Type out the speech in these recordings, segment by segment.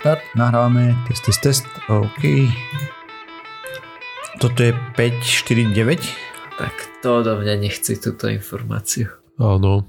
štart, nahrávame, test, test, test, OK. Toto je 549. Tak to do mňa nechci túto informáciu. Áno.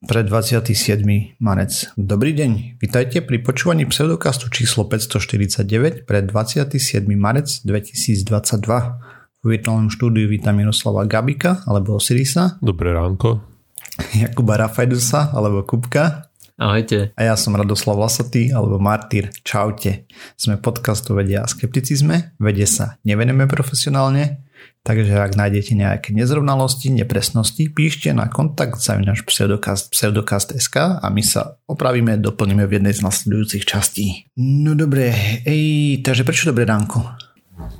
Pre 27. marec. Dobrý deň, vitajte pri počúvaní pseudokastu číslo 549 pre 27. marec 2022. V virtuálnom štúdiu vítam Miroslava Gabika alebo Osirisa, Dobré ránko. Jakuba Rafajdusa alebo Kupka Ahojte. a ja som Radoslav Lasatý alebo Martyr. Čaute. Sme podcast o vede a skepticizme. Vede sa nevenujeme profesionálne, takže ak nájdete nejaké nezrovnalosti, nepresnosti, píšte na kontakt zavinač pseudokast, pseudokast.sk a my sa opravíme, doplníme v jednej z nasledujúcich častí. No dobre, ej, takže prečo dobré ránko?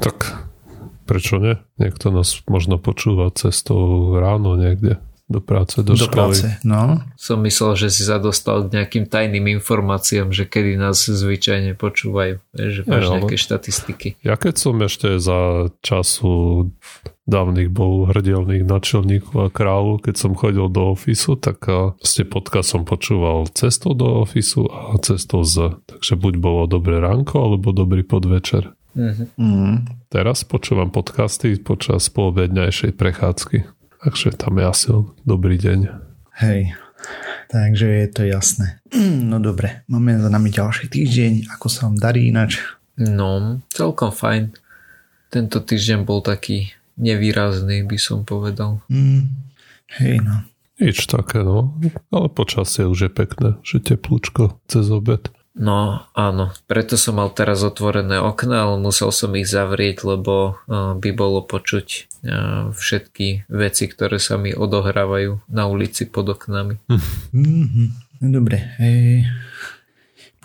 Tak prečo nie? Niekto nás možno počúva cestou ráno niekde do práce, do, Do školy. práce, no. Som myslel, že si sa dostal k nejakým tajným informáciám, že kedy nás zvyčajne počúvajú. Že máš ale- nejaké štatistiky. Ja keď som ešte za času dávnych bol hrdielných načelníkov a kráľu, keď som chodil do ofisu, tak a, ste podcast som počúval cestou do ofisu a cestou z. Takže buď bolo dobré ránko, alebo dobrý podvečer. Mhm. Mm. Teraz počúvam podcasty počas poobedňajšej prechádzky. Takže tam je asi dobrý deň. Hej, takže je to jasné. No dobre, máme za nami ďalší týždeň, ako sa vám darí ináč? No, celkom fajn. Tento týždeň bol taký nevýrazný, by som povedal. Mm. Hej, no. Nič také, no. Ale počasie už je pekné, že teplúčko cez obed. No áno, preto som mal teraz otvorené okna, ale musel som ich zavrieť, lebo uh, by bolo počuť uh, všetky veci, ktoré sa mi odohrávajú na ulici pod oknami. Mm-hmm. No dobre, hej.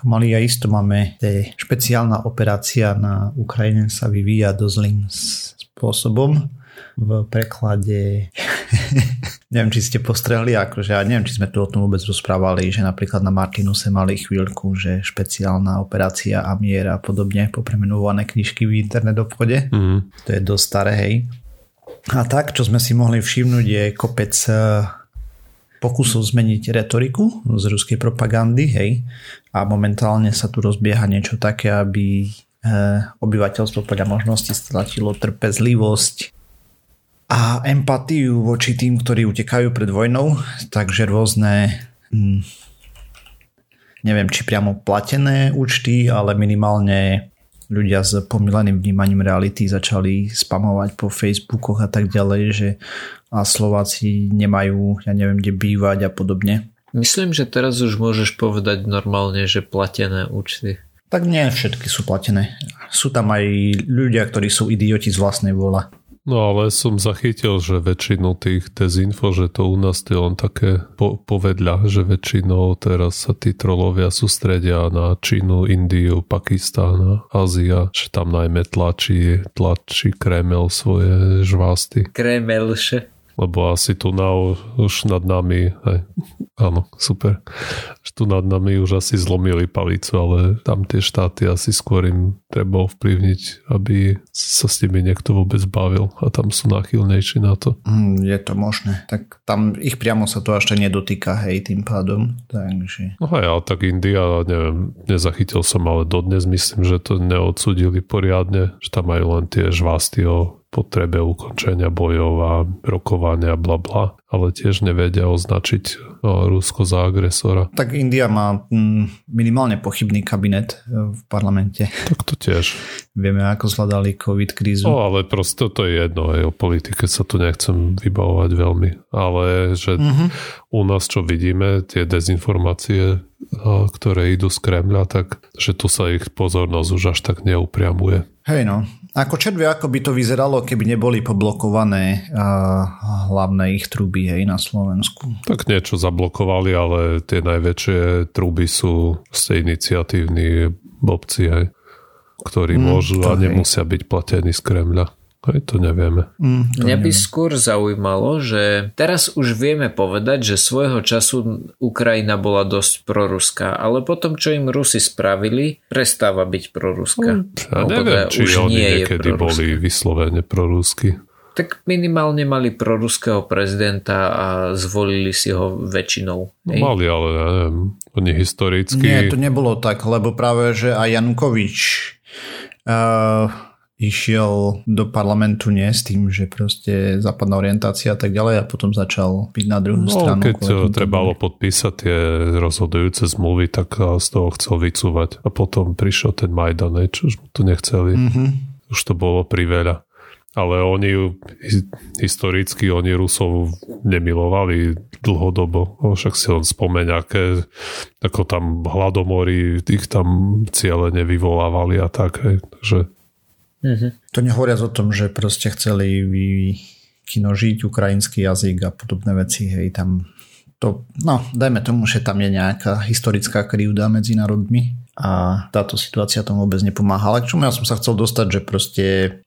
Pomaly a isto máme, špeciálna operácia na Ukrajine sa vyvíja dosť zlým spôsobom. V preklade neviem, či ste postrehli, akože ja neviem, či sme tu o tom vôbec rozprávali, že napríklad na Martinuse mali chvíľku, že špeciálna operácia a miera a podobne, popremenované knižky v internet obchode. Mm. To je dosť staré, hej. A tak, čo sme si mohli všimnúť, je kopec eh, pokusov zmeniť retoriku z ruskej propagandy, hej. A momentálne sa tu rozbieha niečo také, aby eh, obyvateľstvo podľa možnosti stratilo trpezlivosť a empatiu voči tým, ktorí utekajú pred vojnou, takže rôzne hm, neviem, či priamo platené účty, ale minimálne ľudia s pomileným vnímaním reality začali spamovať po Facebookoch a tak ďalej, že a Slováci nemajú, ja neviem, kde bývať a podobne. Myslím, že teraz už môžeš povedať normálne, že platené účty. Tak nie všetky sú platené. Sú tam aj ľudia, ktorí sú idioti z vlastnej vôle. No ale som zachytil, že väčšinu tých dezinfo, že to u nás je len také po, povedľa, že väčšinou teraz sa tí trolovia sústredia na Čínu, Indiu, Pakistán Ázia, že tam najmä tlačí, tlačí Kreml svoje žvásty. Kremelše. Lebo asi tu na, už nad nami, aj, áno, super, že tu nad nami už asi zlomili palicu, ale tam tie štáty asi skôr im treba ovplyvniť, aby sa s nimi niekto vôbec bavil a tam sú náchylnejší na to. Hm, je to možné. Tak tam ich priamo sa to tak nedotýka, hej, tým pádom. Takže... No aj, ale tak India, neviem, nezachytil som, ale dodnes myslím, že to neodsudili poriadne, že tam majú len tie žvásty o potrebe ukončenia bojov a rokovania bla bla, ale tiež nevedia označiť o, Rusko za agresora. Tak India má hm, minimálne pochybný kabinet eh, v parlamente. Tak to tiež. Vieme, ako zvládali COVID krízu. No ale proste to je jedno, aj o politike sa tu nechcem vybavovať veľmi, ale že Mhm. u nás čo vidíme, tie dezinformácie, a, ktoré idú z Kremľa, tak že tu sa ich pozornosť už až tak neupriamuje. Hej no, ako vie, ako by to vyzeralo, keby neboli poblokované uh, hlavné ich truby hej, na Slovensku. Tak niečo zablokovali, ale tie najväčšie truby sú z iniciatívni bobci, hej, ktorí Mm, môžu a hej. nemusia byť platení z Kremľa. Hej, to nevieme. Mm, to Mňa by neviem. skôr zaujímalo, že teraz už vieme povedať, že svojho času Ukrajina bola dosť proruská, ale potom, čo im Rusi spravili, prestáva byť proruská. Ja Alebo neviem, teda či už oni nie niekedy boli vyslovene prorusky. Tak minimálne mali proruského prezidenta a zvolili si ho väčšinou. No, mali, ale ja neviem, oni historicky... Nie, to nebolo tak, lebo práve, že aj Janukovič uh, išiel do parlamentu nie s tým, že proste západná orientácia a tak ďalej a potom začal byť na druhú no, stranu. keď trebalo podpísať tie rozhodujúce zmluvy, tak z toho chcel vycúvať a potom prišiel ten Majdan, čo už mu to nechceli. Mm-hmm. Už to bolo priveľa. Ale oni historicky, oni Rusov nemilovali dlhodobo. Však si len spomeň, aké ako tam hladomory ich tam ciele nevyvolávali a tak. Hej. Takže Mm-hmm. To nehovoriac o tom, že proste chceli vykinožiť ukrajinský jazyk a podobné veci, hej, tam to, no, dajme tomu, že tam je nejaká historická krivda medzi národmi a táto situácia tomu vôbec nepomáha. Ale k čomu ja som sa chcel dostať, že proste,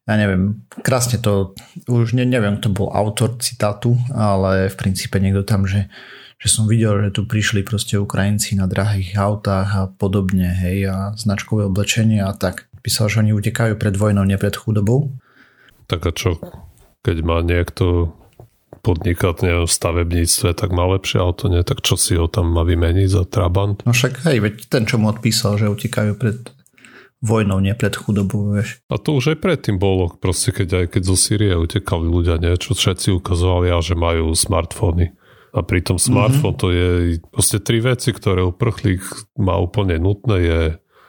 ja neviem, krásne to, už ne, neviem, kto bol autor citátu, ale v princípe niekto tam, že že som videl, že tu prišli proste Ukrajinci na drahých autách a podobne, hej, a značkové oblečenie a tak písal, že oni utekajú pred vojnou, nie pred chudobou. Tak a čo, keď má niekto podnikať neviem, v stavebníctve, tak má lepšie auto, nie? Tak čo si ho tam má vymeniť za Trabant? No však hej, veď ten, čo mu odpísal, že utekajú pred vojnou, nie pred chudobou, vieš. A to už aj predtým bolo, proste keď aj keď zo Sýrie utekali ľudia, nie? Čo všetci ukazovali, a že majú smartfóny. A pritom smartfón mm-hmm. to je proste tri veci, ktoré uprchlík má úplne nutné, je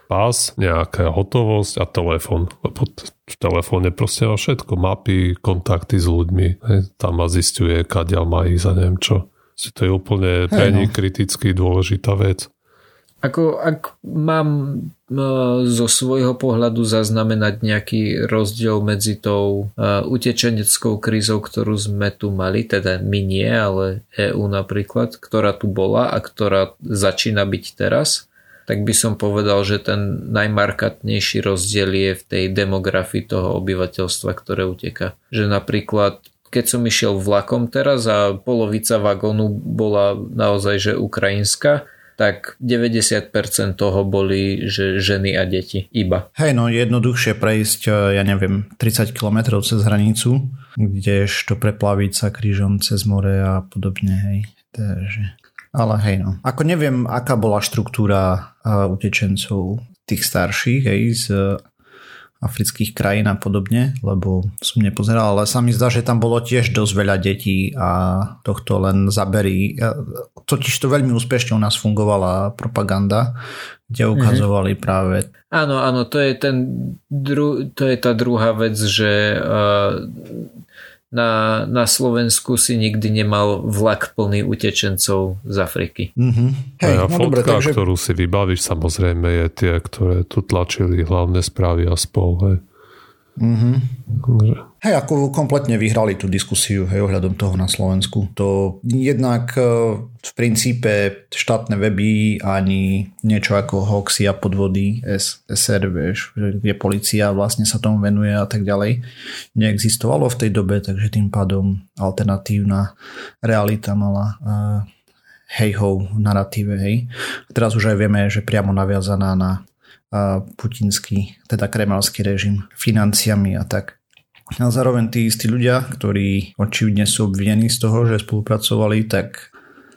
pás, nejaká hotovosť a telefón. Lebo v telefóne proste má všetko, mapy, kontakty s ľuďmi. Hej, tam ma zistuje, kadiaľ má ísť a neviem čo. To je úplne pre no. kriticky dôležitá vec. Ako, ak mám uh, zo svojho pohľadu zaznamenať nejaký rozdiel medzi tou uh, utečeneckou krízou, ktorú sme tu mali, teda my nie, ale EU napríklad, ktorá tu bola a ktorá začína byť teraz, tak by som povedal, že ten najmarkantnejší rozdiel je v tej demografii toho obyvateľstva, ktoré uteka. Že napríklad keď som išiel vlakom teraz a polovica vagónu bola naozaj že ukrajinská, tak 90% toho boli že ženy a deti iba. Hej, no jednoduchšie prejsť, eh, ja neviem, 30 km cez hranicu, kdežto preplaviť sa krížom cez more a podobne, hej. Takže ale hej no. Ako neviem, aká bola štruktúra uh, utečencov tých starších, hej, z uh, afrických krajín a podobne, lebo som nepozeral, ale sa mi zdá, že tam bolo tiež dosť veľa detí a tohto len zaberí. Totiž to veľmi úspešne u nás fungovala propaganda, kde mhm. ukazovali mm-hmm. práve... Áno, áno, to je, ten dru, to je tá druhá vec, že uh, na, na Slovensku si nikdy nemal vlak plný utečencov z Afriky. Mm-hmm. Hej, a no fotka, dobre, takže... ktorú si vybavíš, samozrejme je tie, ktoré tu tlačili hlavné správy a spol. Hej. Mm-hmm. Hej, ako kompletne vyhrali tú diskusiu hej, ohľadom toho na Slovensku. To jednak e, v princípe štátne weby ani niečo ako hoxy a podvody SR, vieš, kde policia vlastne sa tomu venuje a tak ďalej, neexistovalo v tej dobe, takže tým pádom alternatívna realita mala uh, hej-ho narratíve, hej. Teraz už aj vieme, že priamo naviazaná na putinský, teda kremelský režim financiami a tak. A zároveň tí istí ľudia, ktorí očividne sú obvinení z toho, že spolupracovali, tak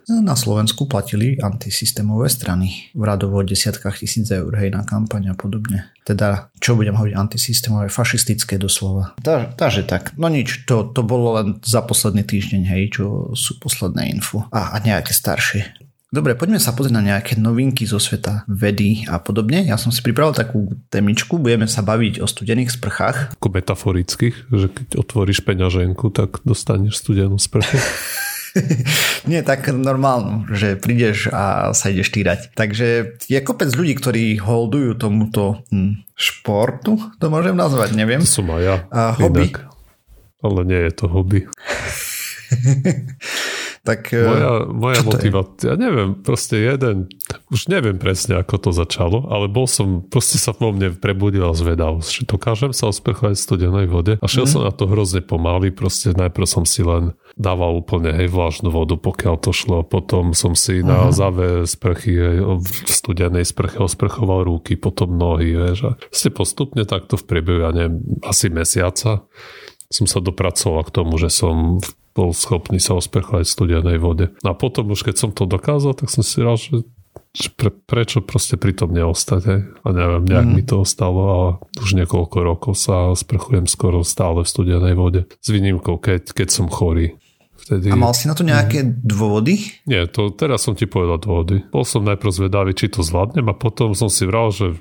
na Slovensku platili antisystémové strany v radovo desiatkách tisíc eur hej, na kampaň a podobne. Teda, čo budem hovoriť, antisystémové, fašistické doslova. Takže tak, no nič, to, to bolo len za posledný týždeň, hej, čo sú posledné info. A, a nejaké staršie. Dobre, poďme sa pozrieť na nejaké novinky zo sveta vedy a podobne. Ja som si pripravil takú temičku, budeme sa baviť o studených sprchách. Ako metaforických, že keď otvoríš peňaženku, tak dostaneš studenú sprchu. Nie tak normálnu, že prídeš a sa ideš týrať. Takže je kopec ľudí, ktorí holdujú tomuto hm, športu, to môžem nazvať, neviem. To som aj ja. A hobby. Inak. Ale nie je to hobby. Tak, moja moja motivácia, ja neviem, proste jeden, už neviem presne, ako to začalo, ale bol som, proste sa vo mne prebudila zvedavosť, že dokážem sa osprchovať v studenej vode a šiel mm. som na to hrozne pomaly, proste najprv som si len dával úplne hej vlážnu vodu, pokiaľ to šlo, potom som si na mhm. záve sprchy, v studenej sprche osprchoval ruky, potom nohy, vieš, a ste postupne takto v priebehu, ja neviem, asi mesiaca som sa dopracoval k tomu, že som bol schopný sa osprchovať v studenej vode. A potom už keď som to dokázal, tak som si rád, že pre, prečo proste pri tom neostať. Hej? A neviem, nejak mm. mi to ostalo a už niekoľko rokov sa sprchujem skoro stále v studenej vode. S výnimkou, keď, keď som chorý. Vtedy... A mal si na to nejaké mm. dôvody? Nie, to teraz som ti povedal dôvody. Bol som najprv zvedavý, či to zvládnem a potom som si vral, že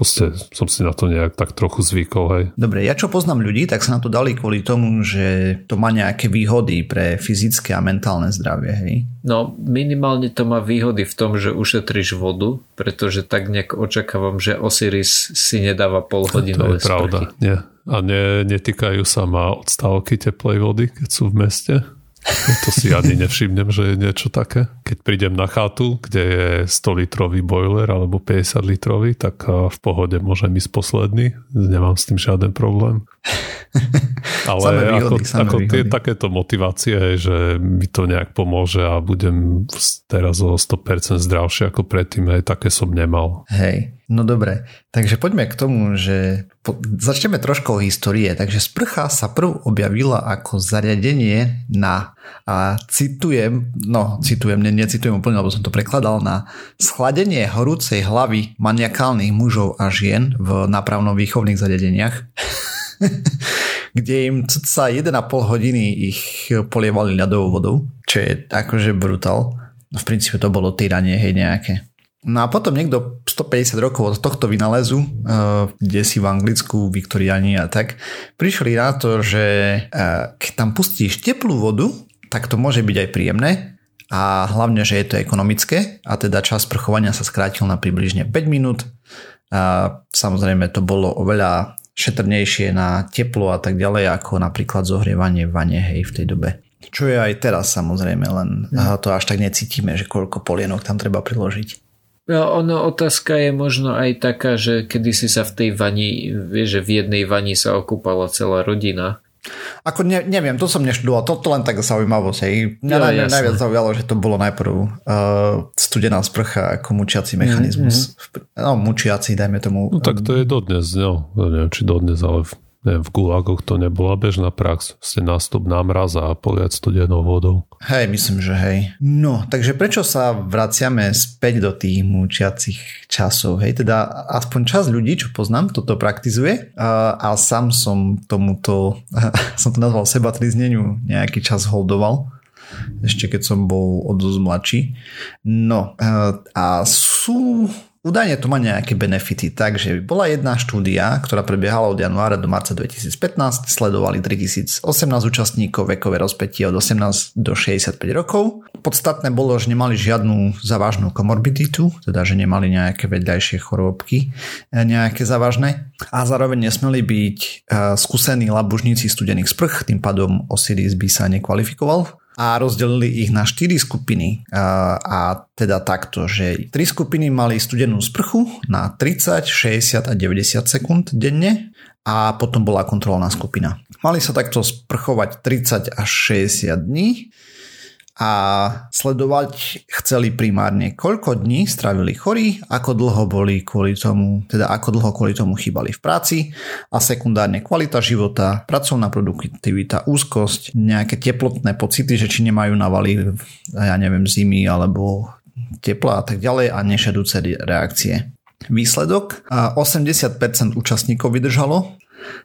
proste som si na to nejak tak trochu zvykol. Hej. Dobre, ja čo poznám ľudí, tak sa na to dali kvôli tomu, že to má nejaké výhody pre fyzické a mentálne zdravie. Hej. No minimálne to má výhody v tom, že ušetríš vodu, pretože tak nejak očakávam, že Osiris si nedáva pol hodinové To je pravda, nie. A ne, netýkajú sa ma odstávky teplej vody, keď sú v meste? To si ani nevšimnem, že je niečo také. Keď prídem na chatu, kde je 100 litrový boiler alebo 50 litrový, tak v pohode môžem ísť posledný. Nemám s tým žiaden problém. Ale výhody, ako, ako tie, takéto motivácie, že mi to nejak pomôže a budem teraz o 100% zdravšie ako predtým, aj také som nemal. Hej, no dobre. Takže poďme k tomu, že po, začneme trošku o histórie. Takže sprcha sa prv objavila ako zariadenie na, a citujem, no citujem, ne, necitujem úplne, lebo som to prekladal, na schladenie horúcej hlavy maniakálnych mužov a žien v nápravno-výchovných zariadeniach. kde im sa 1,5 hodiny ich polievali ľadovou vodou, čo je akože brutál. V princípe to bolo týranie, hej, nejaké. No a potom niekto 150 rokov od tohto vynálezu, uh, kde si v Anglicku, Viktoriani a tak, prišli na to, že uh, keď tam pustíš teplú vodu, tak to môže byť aj príjemné a hlavne, že je to ekonomické a teda čas prchovania sa skrátil na približne 5 minút. A samozrejme to bolo oveľa šetrnejšie na teplo a tak ďalej, ako napríklad zohrievanie v vane hej, v tej dobe. Čo je aj teraz samozrejme, len no. to až tak necítime, že koľko polienok tam treba priložiť. No, ono, otázka je možno aj taká, že kedy si sa v tej vani, vieš, že v jednej vani sa okúpala celá rodina ako ne, neviem, to som neštudoval, toto len tak zaujímavosť. Hej. Mňa ja, naj, najviac zaujalo, že to bolo najprv uh, studená sprcha ako mučiaci mechanizmus. Mm-hmm. No, mučiaci, dajme tomu. No tak to je dodnes, no. Neviem, či dodnes, ale neviem, v gulagoch to nebola bežná prax. Ste nástup na mraz a poliať studenou vodou. Hej, myslím, že hej. No, takže prečo sa vraciame späť do tých mučiacich časov? Hej, teda aspoň čas ľudí, čo poznám, toto praktizuje a, sám som tomuto, som to nazval seba trizneniu, nejaký čas holdoval ešte keď som bol od mladší. No a sú Údajne to má nejaké benefity, takže bola jedna štúdia, ktorá prebiehala od januára do marca 2015, sledovali 3018 účastníkov vekové rozpätie od 18 do 65 rokov. Podstatné bolo, že nemali žiadnu závažnú komorbiditu, teda že nemali nejaké vedľajšie chorobky, e, nejaké závažné a zároveň nesmeli byť e, skúsení labužníci studených sprch, tým pádom Osiris by sa nekvalifikoval a rozdelili ich na 4 skupiny a, teda takto, že 3 skupiny mali studenú sprchu na 30, 60 a 90 sekúnd denne a potom bola kontrolná skupina. Mali sa takto sprchovať 30 až 60 dní a sledovať chceli primárne, koľko dní strávili chorí, ako dlho boli kvôli tomu, teda ako dlho kvôli tomu chýbali v práci a sekundárne kvalita života, pracovná produktivita, úzkosť, nejaké teplotné pocity, že či nemajú navaly, ja neviem, zimy alebo tepla a tak ďalej a nešedúce reakcie. Výsledok 80% účastníkov vydržalo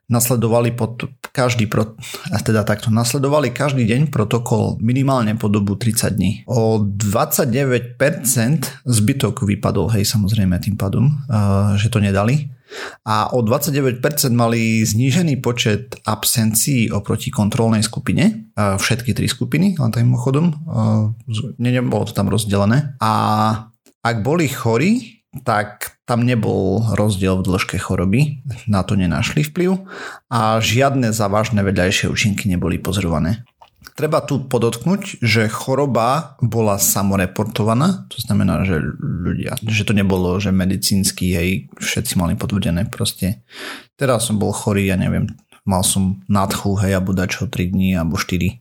nasledovali pod každý, pro, teda takto, nasledovali každý deň protokol minimálne po dobu 30 dní. O 29% zbytok vypadol, hej, samozrejme tým pádom, uh, že to nedali. A o 29% mali znížený počet absencií oproti kontrolnej skupine, uh, všetky tri skupiny, len tým chodom, uh, nebolo to tam rozdelené. A ak boli chorí, tak tam nebol rozdiel v dĺžke choroby, na to nenašli vplyv a žiadne závažné vedľajšie účinky neboli pozorované. Treba tu podotknúť, že choroba bola samoreportovaná, to znamená, že ľudia, že to nebolo, že medicínsky jej všetci mali potvrdené proste. Teraz som bol chorý, ja neviem, mal som nadchu, hej, a čo 3 dní alebo 4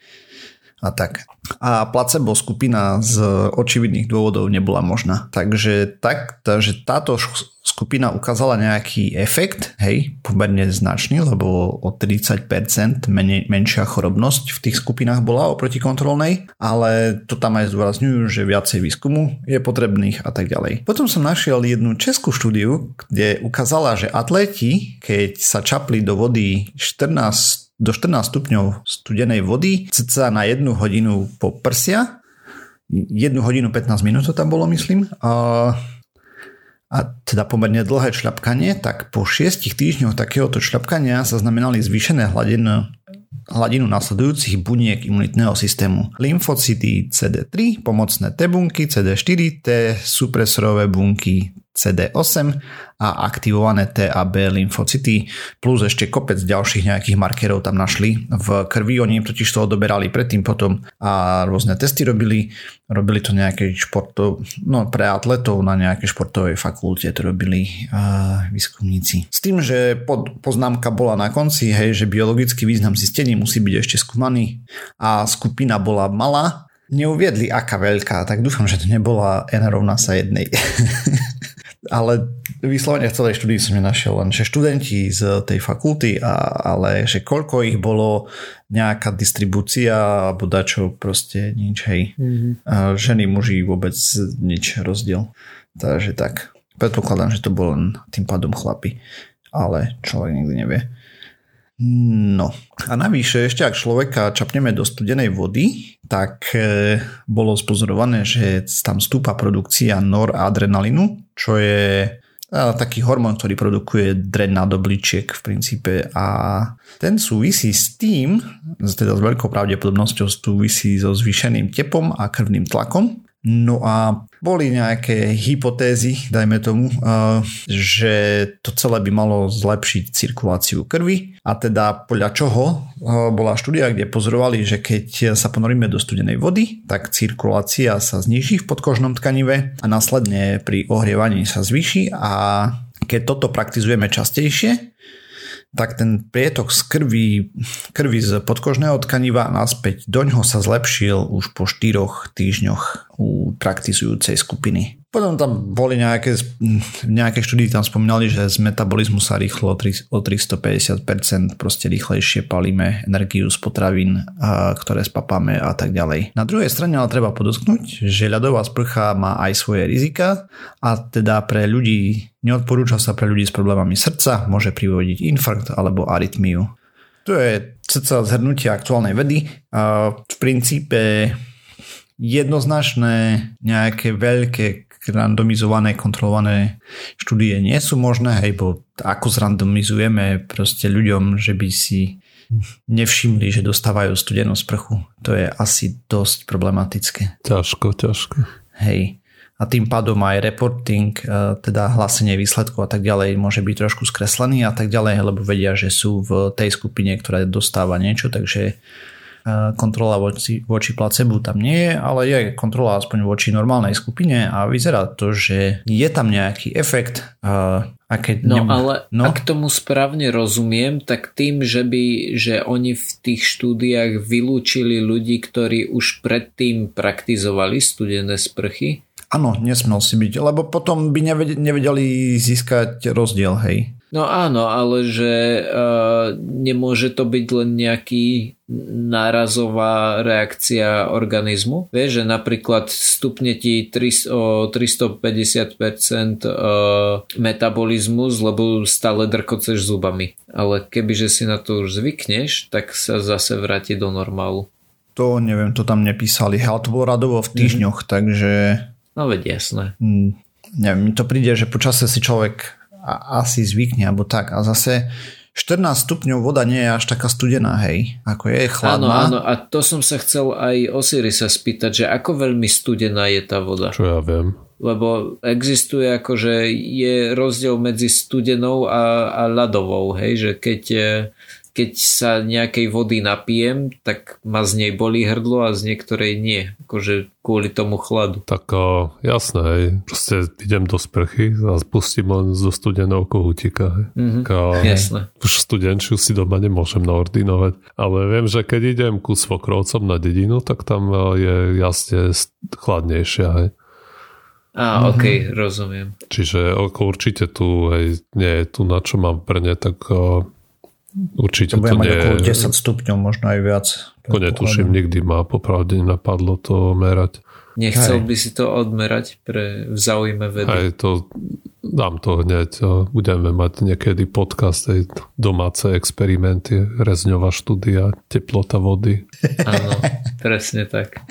a tak. A placebo skupina z očividných dôvodov nebola možná. Takže tak, takže táto skupina ukázala nejaký efekt, hej, pomerne značný, lebo o 30% menej, menšia chorobnosť v tých skupinách bola oproti kontrolnej, ale to tam aj zdôrazňujú, že viacej výskumu je potrebných a tak ďalej. Potom som našiel jednu českú štúdiu, kde ukázala, že atléti, keď sa čapli do vody 14 do 14 stupňov studenej vody, cca na jednu hodinu po prsia, jednu hodinu 15 minút to tam bolo, myslím, a, a teda pomerne dlhé šľapkanie, tak po 6 týždňoch takéhoto šľapkania sa znamenali zvýšené hladiny hladinu nasledujúcich buniek imunitného systému. Lymfocyty CD3, pomocné T bunky CD4, T supresorové bunky CD8 a aktivované T a B lymfocyty plus ešte kopec ďalších nejakých markerov tam našli v krvi. Oni im totiž to odoberali predtým potom a rôzne testy robili. Robili to nejaké športov, no pre atletov na nejakej športovej fakulte to robili uh, výskumníci. S tým, že pod, poznámka bola na konci, hej, že biologický význam zistení musí byť ešte skúmaný a skupina bola malá, neuviedli aká veľká, tak dúfam, že to nebola n rovná sa jednej. ale vyslovene v celej štúdii som nenašiel len, že študenti z tej fakulty, a, ale že koľko ich bolo, nejaká distribúcia alebo dačo, proste nič, hej. Mm-hmm. A ženy, muži vôbec nič rozdiel. Takže tak, predpokladám, že to bol len tým pádom chlapi, ale človek nikdy nevie. No. A navyše ešte ak človeka čapneme do studenej vody, tak e, bolo spozorované, že tam stúpa produkcia noradrenalinu, čo je taký hormón, ktorý produkuje dren na dobličiek v princípe. A ten súvisí s tým, teda s veľkou pravdepodobnosťou súvisí so zvýšeným tepom a krvným tlakom No a boli nejaké hypotézy, dajme tomu, že to celé by malo zlepšiť cirkuláciu krvi. A teda podľa čoho bola štúdia, kde pozorovali, že keď sa ponoríme do studenej vody, tak cirkulácia sa zniží v podkožnom tkanive a následne pri ohrievaní sa zvýši. A keď toto praktizujeme častejšie, tak ten prietok z krvi, krvi z podkožného tkaniva naspäť doňho sa zlepšil už po 4 týždňoch u praktizujúcej skupiny. Potom tam boli nejaké, nejaké štúdie tam spomínali, že z metabolizmu sa rýchlo o 350% proste rýchlejšie palíme energiu z potravín, ktoré spapáme a tak ďalej. Na druhej strane ale treba podotknúť, že ľadová sprcha má aj svoje rizika a teda pre ľudí, neodporúča sa pre ľudí s problémami srdca, môže privodiť infarkt alebo arytmiu. To je cca zhrnutie aktuálnej vedy. V princípe jednoznačné nejaké veľké randomizované, kontrolované štúdie nie sú možné, hej, bo ako zrandomizujeme proste ľuďom, že by si nevšimli, že dostávajú studenú sprchu. To je asi dosť problematické. Ťažko, ťažko. Hej. A tým pádom aj reporting, e, teda hlásenie výsledkov a tak ďalej môže byť trošku skreslený a tak ďalej, lebo vedia, že sú v tej skupine, ktorá dostáva niečo, takže kontrola voči, voči placebu tam nie je, ale je kontrola aspoň voči normálnej skupine a vyzerá to, že je tam nejaký efekt. A keď no nem... ale no? ak tomu správne rozumiem, tak tým, že by, že oni v tých štúdiách vylúčili ľudí, ktorí už predtým praktizovali studené sprchy, Áno, nesmel si byť, lebo potom by nevedeli získať rozdiel, hej. No áno, ale že uh, nemôže to byť len nejaký nárazová reakcia organizmu. Vieš, že napríklad stupne ti 3, o 350% uh, metabolizmus, lebo stále drkoceš zubami. Ale kebyže si na to už zvykneš, tak sa zase vráti do normálu. To neviem, to tam nepísali. Ale to bolo radovo v týždňoch, mm. takže... No veď jasné. Mm, neviem, mi to príde, že počasie si človek asi zvykne, alebo tak. A zase 14 stupňov voda nie je až taká studená, hej, ako je chladná. Áno, áno, a to som sa chcel aj Osirisa spýtať, že ako veľmi studená je tá voda? Čo ja viem. Lebo existuje akože je rozdiel medzi studenou a, a ľadovou, hej, že keď keď sa nejakej vody napijem, tak ma z nej bolí hrdlo a z niektorej nie. Akože kvôli tomu chladu. Tak o, jasné, hej. Proste idem do sprchy a spustím len zo studenou kohútika. Hej. Mm-hmm. Jasné. Už studenčiu si doma nemôžem naordinovať. Ale viem, že keď idem ku svokrovcom na dedinu, tak tam je jasne chladnejšia. Hej. Á, ok, rozumiem. Čiže ako určite tu, hej, nie je tu na čo mám prne, tak o, určite To bude to mať nie okolo je. 10 stupňov, možno aj viac. To netuším, nikdy ma popravde nenapadlo to merať. Nechcel Hej. by si to odmerať pre v záujme vedy. Aj to dám to hneď. Budeme mať niekedy podcast aj domáce experimenty, rezňová štúdia, teplota vody. Áno, presne tak.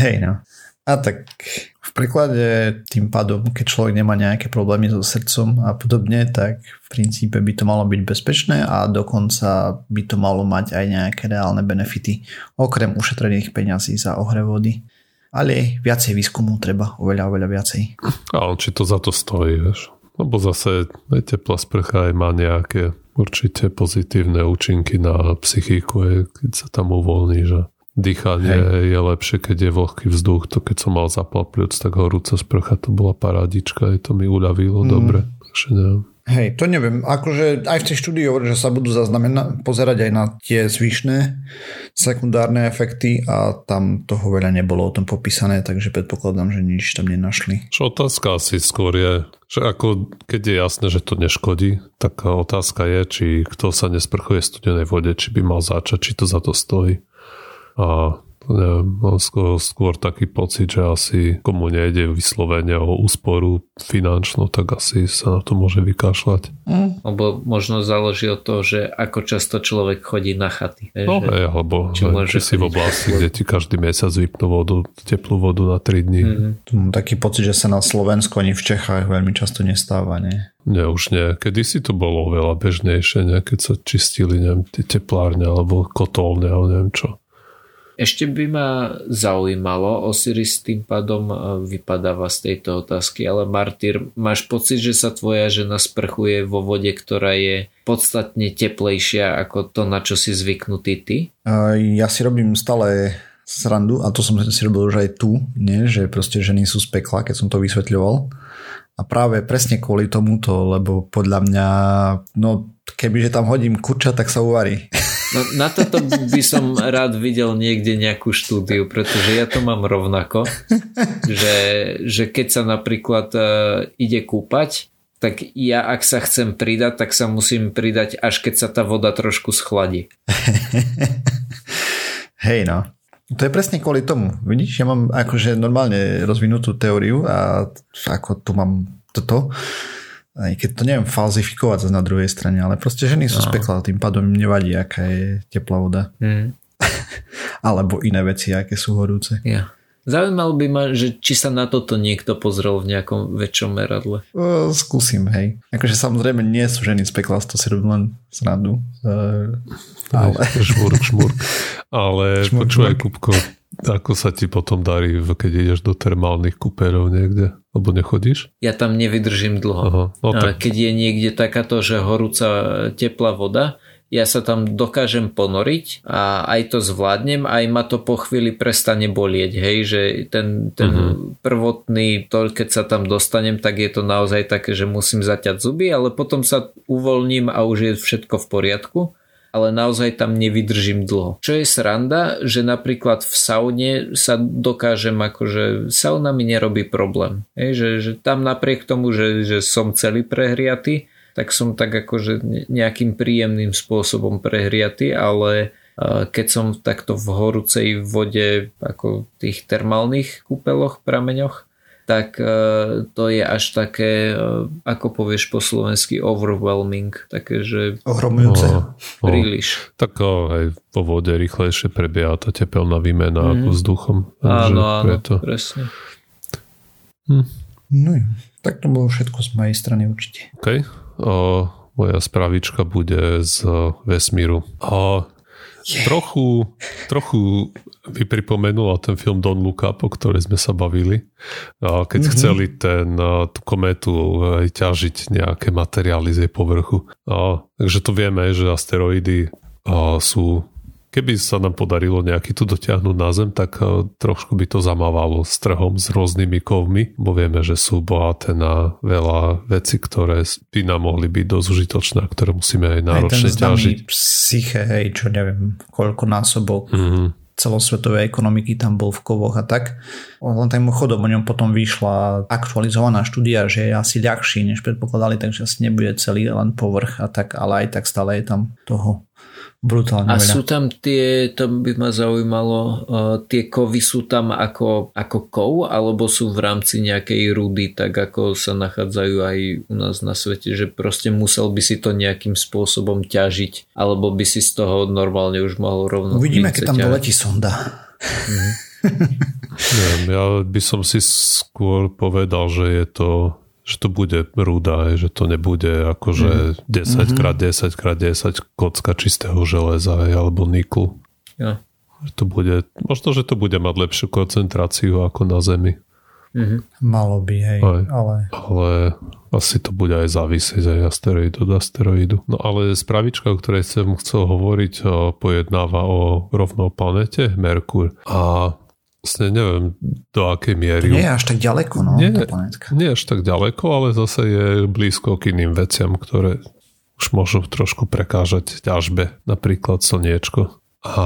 Hej, no. A tak v preklade tým pádom, keď človek nemá nejaké problémy so srdcom a podobne, tak v princípe by to malo byť bezpečné a dokonca by to malo mať aj nejaké reálne benefity, okrem ušetrených peňazí za ohre vody. Ale viacej výskumu treba, oveľa, oveľa viacej. A on či to za to stojí, vieš. Lebo zase teplá sprcha aj má nejaké určite pozitívne účinky na psychiku, keď sa tam uvoľní, že dýchanie Hej. je lepšie, keď je vlhký vzduch. To keď som mal zapal pľúc, tak horúca sprcha to bola parádička, aj to mi uľavilo mm. dobre. Takže neviem. Hej, to neviem. Akože aj v tej štúdii hovorí, že sa budú zaznamená, pozerať aj na tie zvyšné sekundárne efekty a tam toho veľa nebolo o tom popísané, takže predpokladám, že nič tam nenašli. Čo otázka asi skôr je, že ako keď je jasné, že to neškodí, tak otázka je, či kto sa nesprchuje studenej vode, či by mal začať, či to za to stojí. A neviem, mám skôr, skôr taký pocit, že asi komu nejde vyslovene o úsporu finančnú, tak asi sa na to môže vykašľať. Lebo možno záleží od toho, že ako často človek chodí na chaty. Vieš, No že... hej, alebo či môže či si v oblasti, kde ti každý mesiac vypnú vodu, teplú vodu na 3 dní. Mhm. Tu mám taký pocit, že sa na Slovensku ani v Čechách veľmi často nestáva, nie? Nie, už nie. Kedysi to bolo oveľa bežnejšie, nie? keď sa čistili neviem, tie teplárne alebo kotolne, alebo neviem čo. Ešte by ma zaujímalo, Osiris tým pádom e, vypadáva z tejto otázky, ale Martyr, máš pocit, že sa tvoja žena sprchuje vo vode, ktorá je podstatne teplejšia ako to, na čo si zvyknutý ty? Ja si robím stále srandu a to som si robil už aj tu, nie? že proste ženy sú z pekla, keď som to vysvetľoval. A práve presne kvôli tomuto, lebo podľa mňa, no kebyže tam hodím kurča, tak sa uvarí. No, na toto by som rád videl niekde nejakú štúdiu, pretože ja to mám rovnako, že, že keď sa napríklad uh, ide kúpať, tak ja ak sa chcem pridať, tak sa musím pridať až keď sa tá voda trošku schladí. Hej no. To je presne kvôli tomu. Vidíš, ja mám akože normálne rozvinutú teóriu a ako tu mám toto, aj keď to neviem falzifikovať na druhej strane, ale proste ženy sú z pekla, tým pádom im nevadí, aká je teplá voda. Hmm. Alebo iné veci, aké sú horúce. Ja. Zaujímalo by ma, že či sa na toto niekto pozrel v nejakom väčšom meradle. O, skúsim, hej. Akože samozrejme nie sú ženy z pekla, to si robím len srandu. Uh, ale... Šmurk, šmurk. Ale Šmurk, počúvaj, šmurk. Kupko, ako sa ti potom darí, keď ideš do termálnych kúperov niekde? Lebo nechodíš? Ja tam nevydržím dlho. Aha, no tak Keď je niekde takáto, že horúca teplá voda, ja sa tam dokážem ponoriť a aj to zvládnem, aj ma to po chvíli prestane bolieť, hej, že ten, ten Mhm. prvotný, to keď sa tam dostanem, tak je to naozaj také, že musím zaťať zuby, ale potom sa uvoľním a už je všetko v poriadku ale naozaj tam nevydržím dlho. Čo je sranda, že napríklad v saune sa dokážem akože sauna mi nerobí problém. Hej, že, že tam napriek tomu, že, že som celý prehriatý, tak som tak akože ne- nejakým príjemným spôsobom prehriatý, ale a keď som takto v horúcej vode ako v tých termálnych kúpeloch, prameňoch, tak e, to je až také, e, ako povieš po slovensky, overwhelming. Také, že Ohromujúce. No, no. príliš. Tak aj po vode rýchlejšie prebieha tá tepelná výmena ako vzduchom. Áno, áno, preto. presne. No jo. tak to bolo všetko z mojej strany určite. OK. O, moja spravička bude z vesmíru. O, Yeah. Trochu, trochu by pripomenula ten film Don Look Up, o ktorej sme sa bavili. Keď mm-hmm. chceli ten, tú kometu ťažiť nejaké materiály z jej povrchu. Takže to vieme, že asteroidy sú keby sa nám podarilo nejaký tu dotiahnuť na Zem, tak e, trošku by to zamávalo s trhom s rôznymi kovmi, bo vieme, že sú bohaté na veľa veci, ktoré by nám mohli byť dosť užitočné, ktoré musíme aj náročne aj ten ťažiť. psyche, hej, čo neviem, koľko násobok mm-hmm celosvetovej ekonomiky tam bol v kovoch a tak. Len tým chodom o ňom potom vyšla aktualizovaná štúdia, že je asi ľahší, než predpokladali, takže asi nebude celý len povrch a tak, ale aj tak stále je tam toho brutálne A veľa. sú tam tie, to by ma zaujímalo, uh, tie kovy sú tam ako, ako kov, alebo sú v rámci nejakej rudy, tak ako sa nachádzajú aj u nás na svete, že proste musel by si to nejakým spôsobom ťažiť, alebo by si z toho normálne už mohol rovno... Uvidíme, keď tam doletí sonda. Mm. Neviem, ja by som si skôr povedal, že je to že to bude rúda, že to nebude akože mm. 10 krát 10 krát 10 kocka čistého železa alebo niklu. Ja. Že to bude, možno, že to bude mať lepšiu koncentráciu ako na Zemi. Mm-hmm. Malo by, hej, aj, ale... Ale asi to bude aj závisieť aj asteroid od asteroidu. No ale spravička, o ktorej som chcel hovoriť, pojednáva o rovnou planete Merkur. A vlastne neviem do akej miery. Nie je až tak ďaleko, no, nie, nie až tak ďaleko, ale zase je blízko k iným veciam, ktoré už môžu trošku prekážať ťažbe, napríklad slniečko. A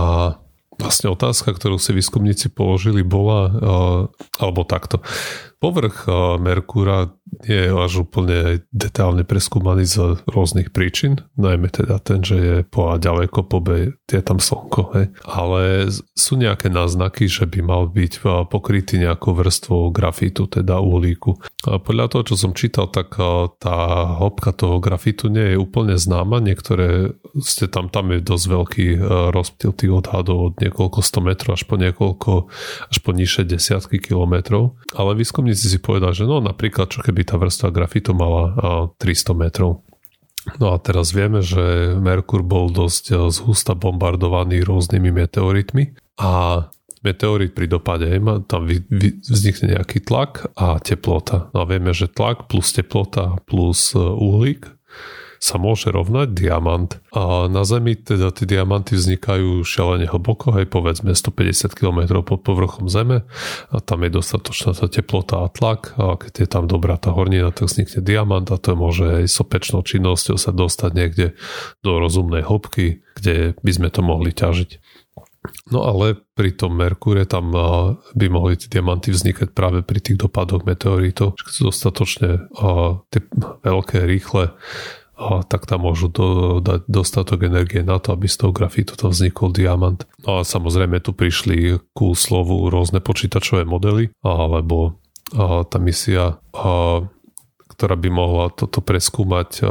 vlastne otázka, ktorú si výskumníci položili, bola, alebo takto. Povrch Merkúra je až úplne detálne preskúmaný z rôznych príčin, najmä teda ten, že je po a ďaleko po B, je tam slnko, hej. Ale sú nejaké náznaky, že by mal byť pokrytý nejakou vrstvou grafitu, teda uhlíku. A podľa toho, čo som čítal, tak tá hĺbka toho grafitu nie je úplne známa. Niektoré, ste tam, tam je dosť veľký rozptyl tých odhadov od niekoľko 100 metrov až po niekoľko, až po nižšie desiatky kilometrov. Ale výskumníci si povedali, že no napríklad, čo keby tá vrstva grafitu mala 300 metrov. No a teraz vieme, že Merkur bol dosť zhusta bombardovaný rôznymi meteoritmi a meteorit pri dopade, tam vznikne nejaký tlak a teplota. No a vieme, že tlak plus teplota plus e, uhlík sa môže rovnať diamant. A na Zemi teda tie diamanty vznikajú šialene hlboko, hej, povedzme 150 km pod povrchom Zeme a tam je dostatočná tá teplota a tlak a keď je tam dobrá tá hornina, tak vznikne diamant a to môže aj sopečnou činnosťou sa dostať niekde do rozumnej hĺbky, kde by sme to mohli ťažiť. No ale pri tom Merkúre tam by mohli tie diamanty vznikať práve pri tých dopadoch meteoritov, keď sú dostatočne tie veľké, rýchle, tak tam môžu do, dať dostatok energie na to, aby z toho grafitu tam vznikol diamant. No a samozrejme tu prišli ku slovu rôzne počítačové modely, alebo tá misia, ktorá by mohla toto preskúmať